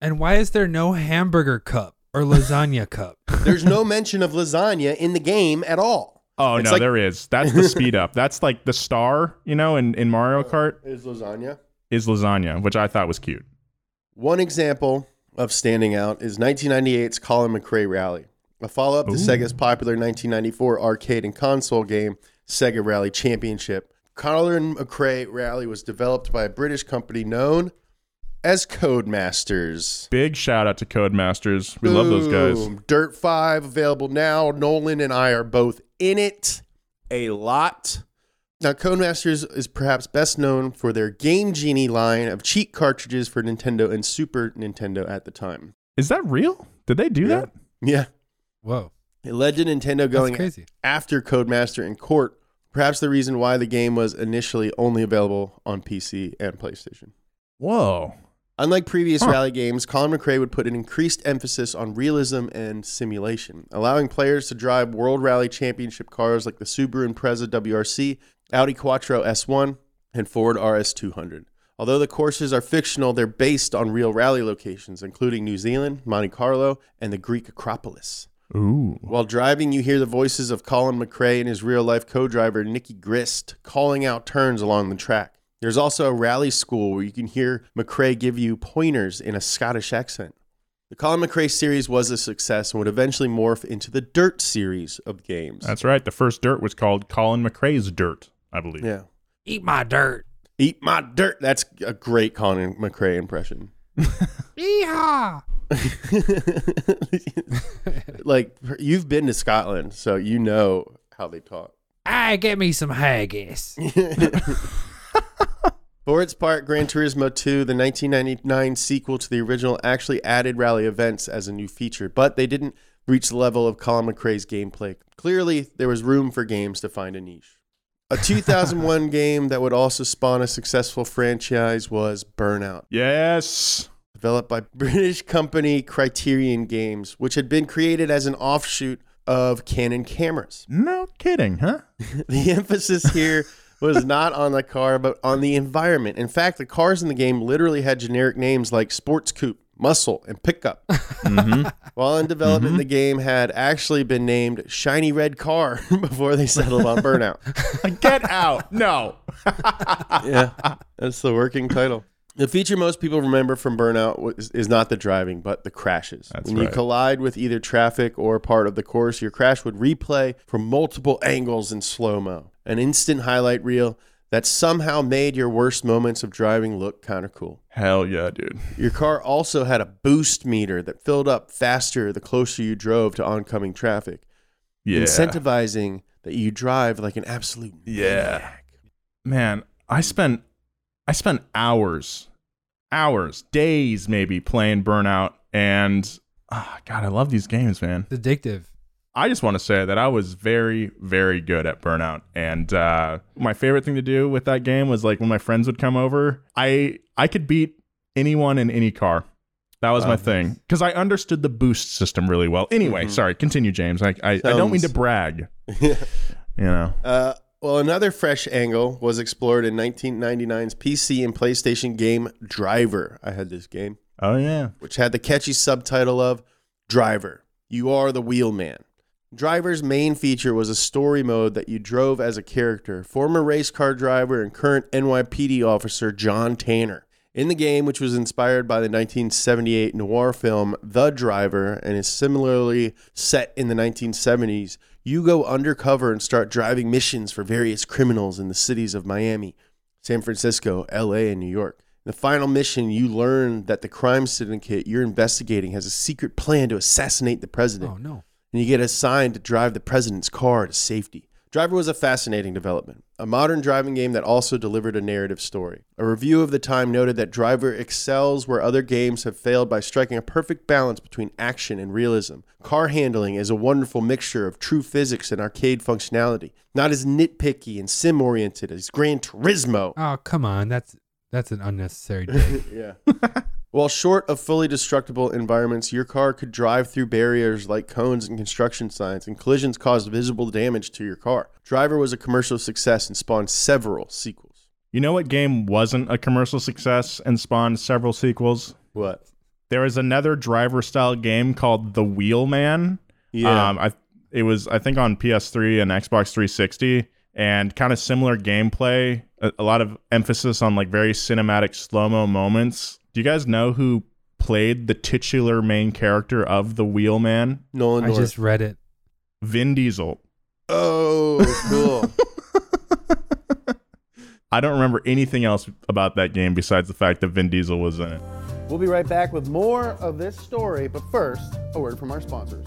And why is there no hamburger cup or lasagna cup? There's no mention of lasagna in the game at all. Oh It's no, like- there is. That's the speed up. That's like the star, you know, in, in Mario uh, Kart Is lasagna? is lasagna, which I thought was cute. One example of standing out is 1998's Colin McRae Rally, a follow up to Ooh. Sega's popular 1994 arcade and console game, Sega Rally Championship. Colin McRae Rally was developed by a British company known as Codemasters. Big shout out to Codemasters. We love those guys. Dirt 5 available now. Nolan and I are both in it a lot. Now, Codemasters is perhaps best known for their Game Genie line of cheat cartridges for Nintendo and Super Nintendo at the time. Is that real? Did they do Yeah. that? Yeah. Whoa, It led to Nintendo going crazy. after Codemaster in court, perhaps the reason why the game was initially only available on PC and PlayStation. Whoa. Unlike previous Huh. rally games, Colin McRae would put an increased emphasis on realism and simulation, allowing players to drive World Rally Championship cars like the Subaru Impreza WRC, Audi Quattro S1, and Ford RS200. Although the courses are fictional, they're based on real rally locations, including New Zealand, Monte Carlo, and the Greek Acropolis. Ooh. While driving, you hear the voices of Colin McRae and his real life co driver, Nicky Grist, calling out turns along the track. There's also a rally school where you can hear McRae give you pointers in a Scottish accent. The Colin McRae series was a success and would eventually morph into the Dirt series of games. That's right. The first dirt was called Colin McRae's Dirt, I believe. yeah. Eat my dirt. Eat my dirt. That's a great Colin McRae impression. Yeehaw! like, you've been to Scotland, so you know how they talk. I get me some haggis. For its part, Gran Turismo 2, the 1999 sequel to the original, actually added rally events as a new feature, but they didn't reach the level of Colin McRae's gameplay. Clearly, there was room for games to find a niche. A 2001 game that would also spawn a successful franchise was Burnout, Yes. developed by British company Criterion Games, which had been created as an offshoot of Canon cameras. No kidding, huh? The emphasis here was not on the car, but on the environment. In fact, the cars in the game literally had generic names like Sports Coupe, Muscle, and Pickup. Mm-hmm. While in development, mm-hmm. the game had actually been named Shiny Red Car before they settled on Burnout. Get out. No. yeah, that's the working title. The feature most people remember from Burnout was, is not the driving, but the crashes. That's when you collide with either traffic or part of the course, your crash would replay from multiple angles in slow mo. An instant highlight reel that somehow made your worst moments of driving look kind of cool. Hell yeah, dude. Your car also had a boost meter that filled up faster the closer you drove to oncoming traffic, Yeah. incentivizing that you drive like an absolute Yeah. Man, I spent I spent hours, hours, days maybe playing Burnout and ah God, I love these games, man. It's addictive. I just want to say that I was very, very good at Burnout, and uh, my favorite thing to do with that game was like when my friends would come over, I I could beat anyone in any car. That was my thing because I understood the boost system really well. Anyway, sorry, continue, James. I I, I don't mean to brag. you know, Uh, well, another fresh angle was explored in 1999's PC and PlayStation game Driver. I had this game, oh yeah, which had the catchy subtitle of Driver, You Are the Wheelman. Driver's main feature was a story mode that you drove as a character, former race car driver and current NYPD officer John Tanner. In the game, which was inspired by the 1978 noir film The Driver and is similarly set in the 1970s, you go undercover and start driving missions for various criminals in the cities of Miami, San Francisco, LA, and New York. In the final mission, you learn that the crime syndicate you're investigating has a secret plan to assassinate the president Oh no. and you get assigned to drive the president's car to safety. Driver was a fascinating development, a modern driving game that also delivered a narrative story. A review of the time noted that Driver excels where other games have failed by striking a perfect balance between action and realism. Car handling is a wonderful mixture of true physics and arcade functionality, not as nitpicky and sim oriented as Gran Turismo. Oh come on. That's that's an unnecessary dig. Yeah. While short of fully destructible environments, your car could drive through barriers like cones and construction signs, and collisions caused visible damage to your car. Driver was a commercial success and spawned several sequels. you know what game wasn't a commercial success and spawned several sequels? What? There was another driver style game called The Wheelman. Yeah. Um, I it was I think on PS3 and Xbox 360, and kind of similar gameplay. A, a lot of emphasis on like very cinematic slow mo moments. Do you guys know who played the titular main character of The Wheelman? Nolan I North. just read it. Vin Diesel. Oh, cool. I don't remember anything else about that game besides the fact that Vin Diesel was in it. We'll be right back with more of this story, but first, a word from our sponsors.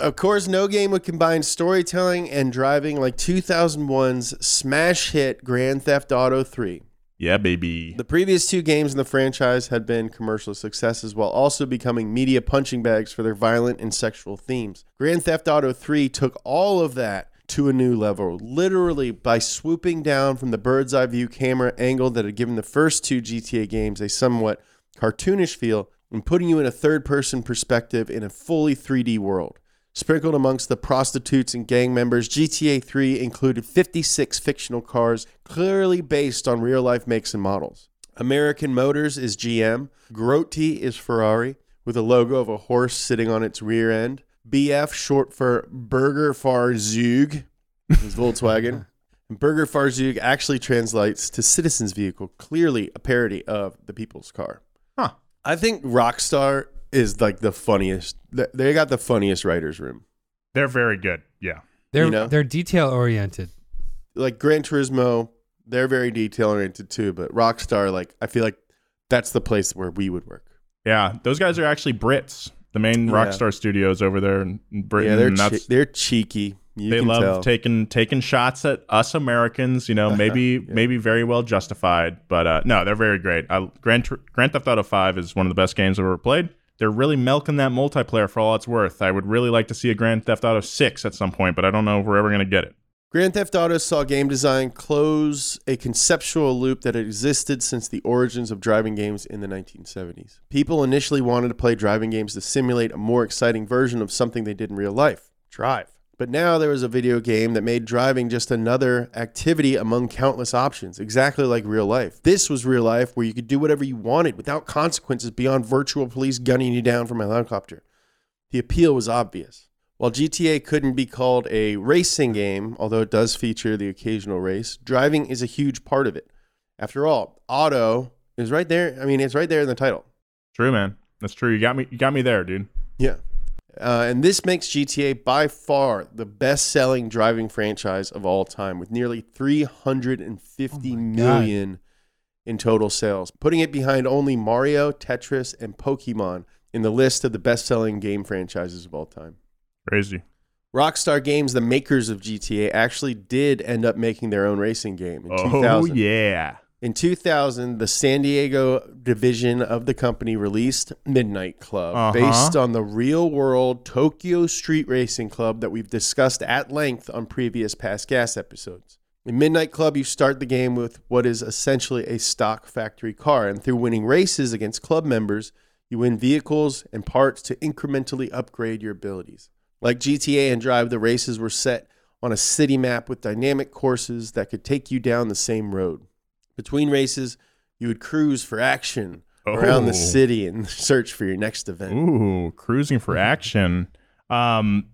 Of course, no game would combine storytelling and driving like 2001's smash hit Grand Theft Auto 3. Yeah, baby. The previous two games in the franchise had been commercial successes while also becoming media punching bags for their violent and sexual themes. Grand Theft Auto 3 took all of that to a new level, literally by swooping down from the bird's eye view camera angle that had given the first two GTA games a somewhat cartoonish feel and putting you in a third person perspective in a fully 3D world. Sprinkled amongst the prostitutes and gang members, GTA 3 included 56 fictional cars clearly based on real life makes and models. American Motors is GM, Grotti is Ferrari, with a logo of a horse sitting on its rear end. BF, short for Burger Fahrzeug, is Volkswagen. Burger Fahrzeug actually translates to citizen's vehicle, clearly a parody of the people's car. Huh. I think Rockstar is like the funniest. They got the funniest writers' room. They're very good. Yeah. They're You know? they're detail oriented. Like Gran Turismo, they're very detail oriented too. But Rockstar, like I feel like that's the place where we would work. Yeah. Those guys are actually Brits. The main Yeah. Rockstar Studios over there in in Britain. yeah, they're che- they're cheeky. You they love tell. taking taking shots at us Americans. You know, maybe maybe very well justified, but uh, no, they're very great. I, Grand Grand Theft Auto Five is one of the best games I've ever played. They're really milking that multiplayer for all it's worth. I would really like to see a Grand Theft Auto Six at some point, but I don't know if we're ever going to get it. Grand Theft Auto saw game design close a conceptual loop that had existed since the origins of driving games in the 1970s. People initially wanted to play driving games to simulate a more exciting version of something they did in real life drive. But now there was a video game that made driving just another activity among countless options, exactly like real life. This was real life where you could do whatever you wanted without consequences beyond virtual police gunning you down from a helicopter. The appeal was obvious. While GTA couldn't be called a racing game, although it does feature the occasional race, driving is a huge part of it. After all, auto is right there. I mean, it's right there in the title. True, man. That's true. You got me. You got me there, dude. Yeah. Uh, and this makes GTA by far the best selling driving franchise of all time, with nearly 350 million in total sales, putting it behind only Mario, Tetris, and Pokemon in the list of the best selling game franchises of all time. Crazy. Rockstar Games, the makers of GTA, actually did end up making their own racing game in Oh 2000. yeah. In 2000, the San Diego division of the company released Midnight Club, Uh-huh. based on the real world Tokyo Street Racing Club that we've discussed at length on previous Past Gas episodes. In Midnight Club, you start the game with what is essentially a stock factory car, and through winning races against club members, you win vehicles and parts to incrementally upgrade your abilities. Like GTA and Drive, the races were set on a city map with dynamic courses that could take you down the same road. Between races, you would cruise for action around the Oh. city and search for your next event. Ooh, cruising for action. Um,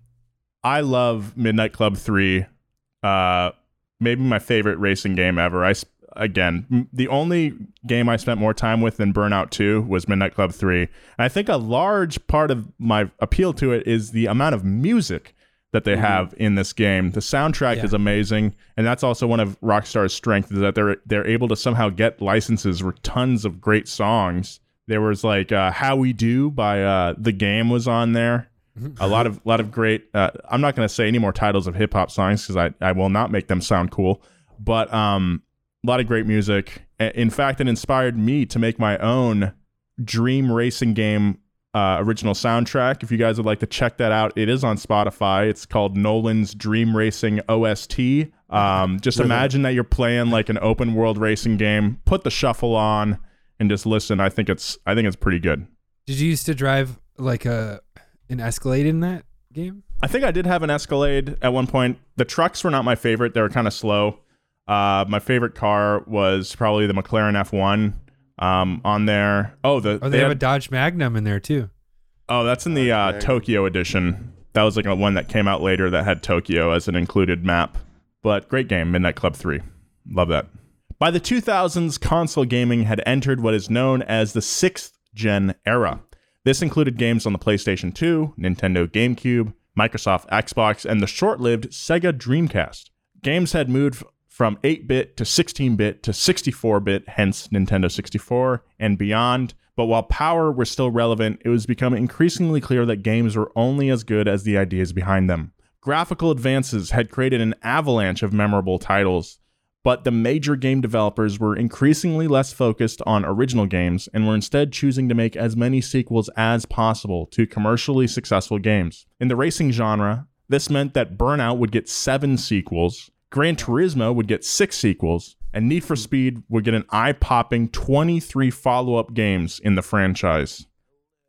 I love Midnight Club Three. Uh, maybe my favorite racing game ever. I again, m- the only game I spent more time with than Burnout Two was Midnight Club Three, and I think a large part of my appeal to it is the amount of music that they have in this game. The soundtrack Yeah. is amazing, and that's also one of Rockstar's strengths is that they're they're able to somehow get licenses for tons of great songs. There was like uh, "How We Do" by uh, the game was on there. A lot of lot of great. Uh, I'm not going to say any more titles of hip hop songs because I I will not make them sound cool. But um, a lot of great music. In fact, it inspired me to make my own dream racing game uh, original soundtrack. If you guys would like to check that out, it is on Spotify. It's called Nolan's Dream Racing OST. Um, just imagine that you're playing like an open world racing game. Put the shuffle on and just listen. I think it's I think it's pretty good. Did you used to drive like a an Escalade in that game? I think I did have an Escalade at one point. The trucks were not my favorite; they were kind of slow. Uh, my favorite car was probably the McLaren F1 um, on there. Oh, the Oh, they, have a Dodge Magnum in there too. oh, that's in the uh, Tokyo edition. That was like a one that came out later that had Tokyo as an included map. But great game, Midnight Club 3. Love that. By the 2000s, console gaming had entered what is known as the sixth gen era. This included games on the PlayStation 2, Nintendo GameCube, Microsoft Xbox, and the short lived Sega Dreamcast. Games had moved from 8 bit to 16 bit to 64 bit, hence Nintendo 64 and beyond. But while power was still relevant, it was becoming increasingly clear that games were only as good as the ideas behind them. Graphical advances had created an avalanche of memorable titles, but the major game developers were increasingly less focused on original games and were instead choosing to make as many sequels as possible to commercially successful games. In the racing genre, this meant that Burnout would get seven sequels, Gran Turismo would get six sequels, and Need for hmm. Speed would get an eye popping 23 follow up games in the franchise.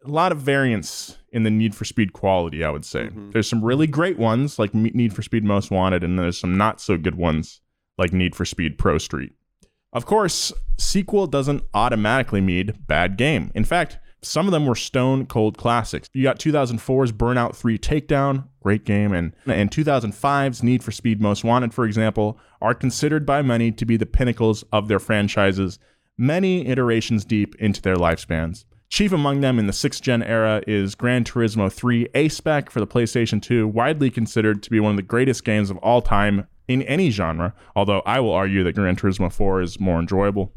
A lot of variance in the Need for Speed quality, I would say. Mm-hmm. There's some really great ones like Need for Speed Most Wanted, and there's some not so good ones like Need for Speed Pro Street. Of course, sequel doesn't automatically mean bad game. In fact, some of them were stone cold classics. You got 2004's Burnout 3 Takedown, great game, and, and 2005's Need for Speed Most Wanted, for example, are considered by many to be the pinnacles of their franchises, many iterations deep into their lifespans. Chief among them in the 6th gen era is Gran Turismo 3 A-Spec for the PlayStation 2, widely considered to be one of the greatest games of all time in any genre, although I will argue that Gran Turismo 4 is more enjoyable.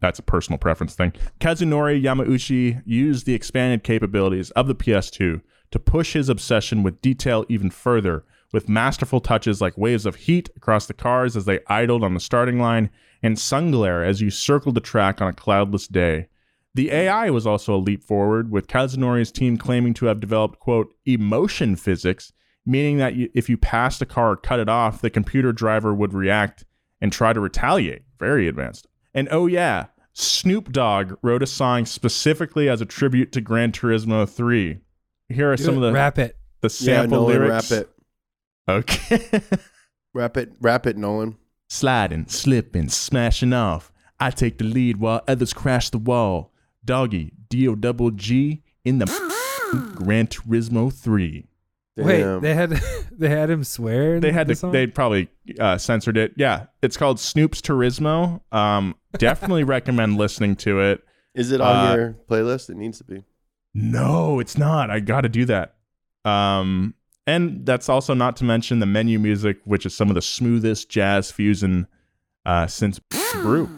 That's a personal preference thing. Kazunori Yamauchi used the expanded capabilities of the PS2 to push his obsession with detail even further, with masterful touches like waves of heat across the cars as they idled on the starting line, and sun glare as you circled the track on a cloudless day. The AI was also a leap forward, with Kazunori's team claiming to have developed, quote, emotion physics meaning that if you passed a car or cut it off, the computer driver would react and try to retaliate. Very advanced. And oh, yeah, Snoop Dogg wrote a song specifically as a tribute to Gran Turismo 3. Here are Do some it, of the rap it. the sample Nolan, lyrics. Rap it. Okay. Rap it. Rap it, Nolan. Sliding, slipping, smashing off. I take the lead while others crash the wall. Doggy, D-O double G in the Gran Turismo 3. Wait, they had they had him swear. in They had the to, song? they probably uh, censored it. Yeah, it's called Snoop's Turismo. Um, definitely recommend listening to it. Is it on Uh, your playlist? It needs to be. No, it's not. I got to do that. Um, and that's also not to mention the menu music, which is some of the smoothest jazz fusion uh, since Brew.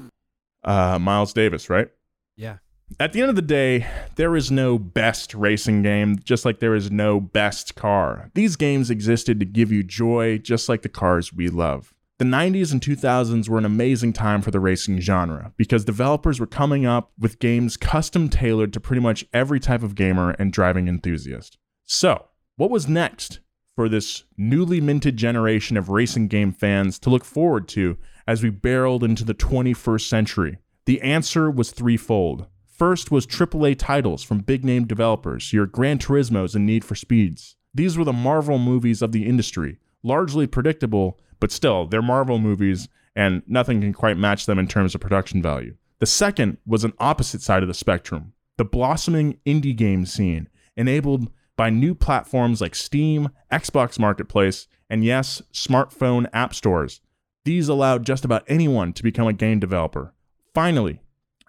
Uh, Miles Davis, right? yeah. At the end of the day, there is no best racing game, just like there is no best car. These games existed to give you joy, just like the cars we love. The 90s and 2000s were an amazing time for the racing genre because developers were coming up with games custom tailored to pretty much every type of gamer and driving enthusiast. So, what was next for this newly minted generation of racing game fans to look forward to as we barreled into the 21st century? The answer was threefold. First was AAA titles from big name developers, your Gran Turismos and Need for Speeds. These were the Marvel movies of the industry, largely predictable, but still, they're Marvel movies, and nothing can quite match them in terms of production value. The second was an opposite side of the spectrum the blossoming indie game scene, enabled by new platforms like Steam, Xbox Marketplace, and yes, smartphone app stores. These allowed just about anyone to become a game developer. Finally,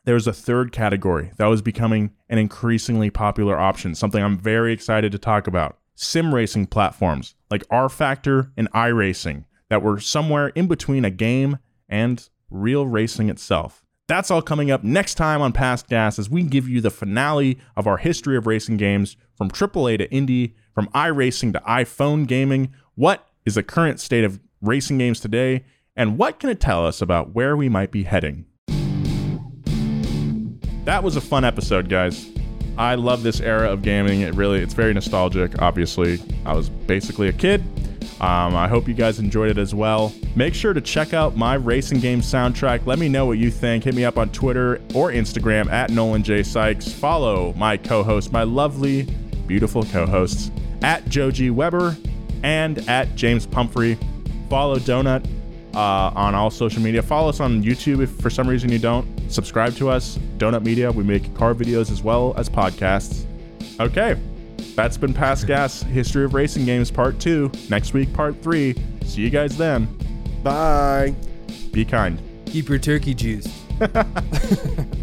there was a third category that was becoming an increasingly popular option, something I'm very excited to talk about. Sim racing platforms like rFactor and iRacing that were somewhere in between a game and real racing itself. That's all coming up next time on Past Gas as we give you the finale of our history of racing games from AAA to indie, from iRacing to iPhone gaming. What is the current state of racing games today, and what can it tell us about where we might be heading? That was a fun episode, guys. I love this era of gaming. It really, it's very nostalgic. Obviously, I was basically a kid. Um, I hope you guys enjoyed it as well. Make sure to check out my racing game soundtrack. Let me know what you think. Hit me up on Twitter or Instagram at Nolan J Sykes. Follow my co-host, my lovely, beautiful co-hosts at Joji Weber and at James Pumphrey. Follow Donut uh, on all social media. Follow us on YouTube if for some reason you don't. Subscribe to us, Donut Media. We make car videos as well as podcasts. Okay, that's been Past Gas History of Racing Games Part 2. Next week, Part 3. See you guys then. Bye. Be kind. Keep your turkey juice.